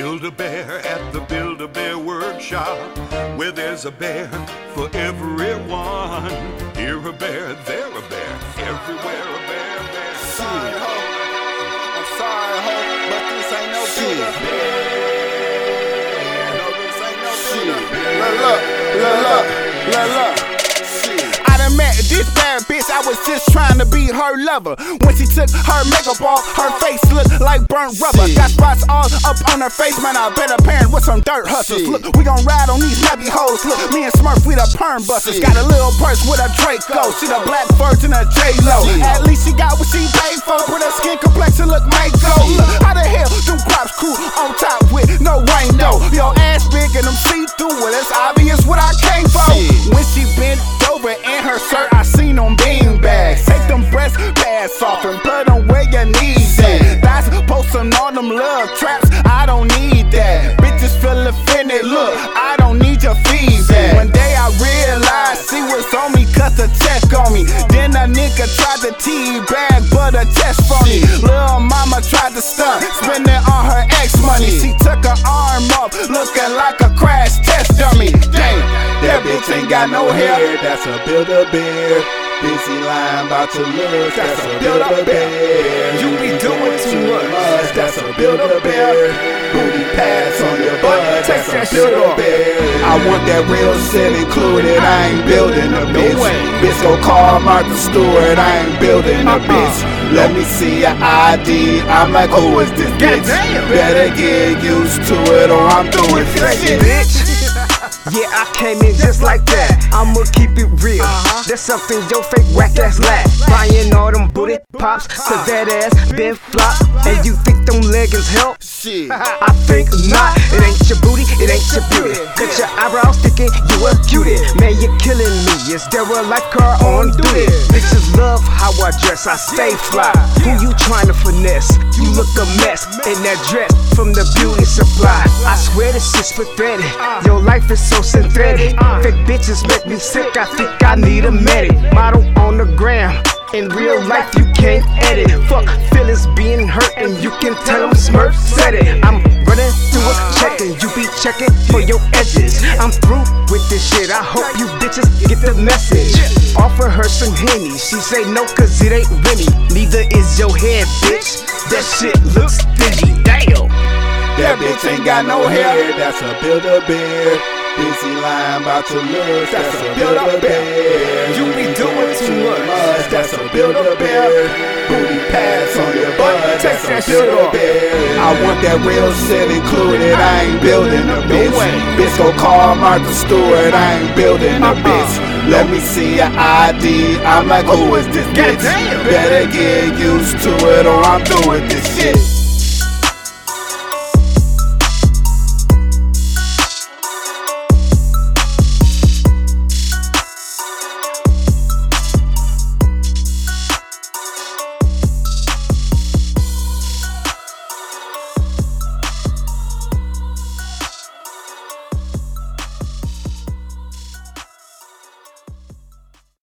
Build a bear at the Build a Bear workshop, where there's a bear for everyone. Here a bear, there a bear, everywhere a bear, bear. Sorry, ho. I'm sorry, ho, but this ain't no Bear. No, this ain't no Bear. Look, look, look, look, was just trying to be her lover. When she took her makeup off, her face looked like burnt rubber. Got spots all up on her face, man. I bet her parents with some dirt hustlers. Look, we gon' ride on these nappy hoes. Look, me and Smurf, we the perm busters. Got a little purse with a Draco. She the black virgin of J-Lo. At least she got what she paid for. With her skin complexion look Mako. Look, how the hell do crops crew on top with no rain though? Your ass big and them see through it. It's obvious what I came for. When she bent over in her shirt, I and put them where your knees at. That's posting on them love traps. I don't need that. Bitches feel offended. Look, I don't need your feedback. One day I realized she was on me, cut the check on me. Then a nigga tried to teabag, but a test for me. Lil' mama tried to stunt, spending on her ex money. She took her arm off, looking like a crash test dummy. Damn, that bitch ain't got no hair. That's a build a bear. Busy line about to lose. That's a build a bear. You be doing too much. That's a build a bear. Booty pads on your butt. That's that a build a bear. I want that real shit included. I ain't building a bitch. way. Bitch go call Martha Stewart. I ain't building a Uh-uh. bitch. Let me see your ID. I'm like, who is this bitch? Better get used to it or I'm doing this shit. bitch. Yeah, I came in just like that. I'ma keep it real. That's something your fake whack ass lack. Buying all them booty pops, cause that ass been flop. And you think them leggings help? Shit. I think not. It ain't your booty, it ain't your beauty. Got your eyebrows thinking you a cutie. Man, you're killing me. Is there a life car on duty? Bitches love how I dress, I stay fly. Who you trying to finesse? You look a mess in that dress from the beauty supply. I swear this is pathetic. Your life is so synthetic. Fake bitches make me sick. I think I need a medic. Model on the gram. In real life, you can't edit. Fuck feelings being hurt, and you can tell them Smurf said it. I'm running through a check, and you be checking for your edges. I'm through with this shit. I hope you bitches get the message. Offer her some henny. She say no, cause it ain't Remy. Neither is your head, bitch. That shit looks stingy. Damn. That bitch ain't got no hair. That's a build a bear. Busy line about to lose. That's a build a bear. You be doing too much. That's a build a bear. Booty pads on your butt. That's that a build shit a bear. I want that real shit included. I ain't building a bitch. Bitch go call Martha Stewart. I ain't building a Uh-uh. bitch. Let me see your ID. I'm like, who oh, is this bitch? Better get used to it or I'm doing this shit.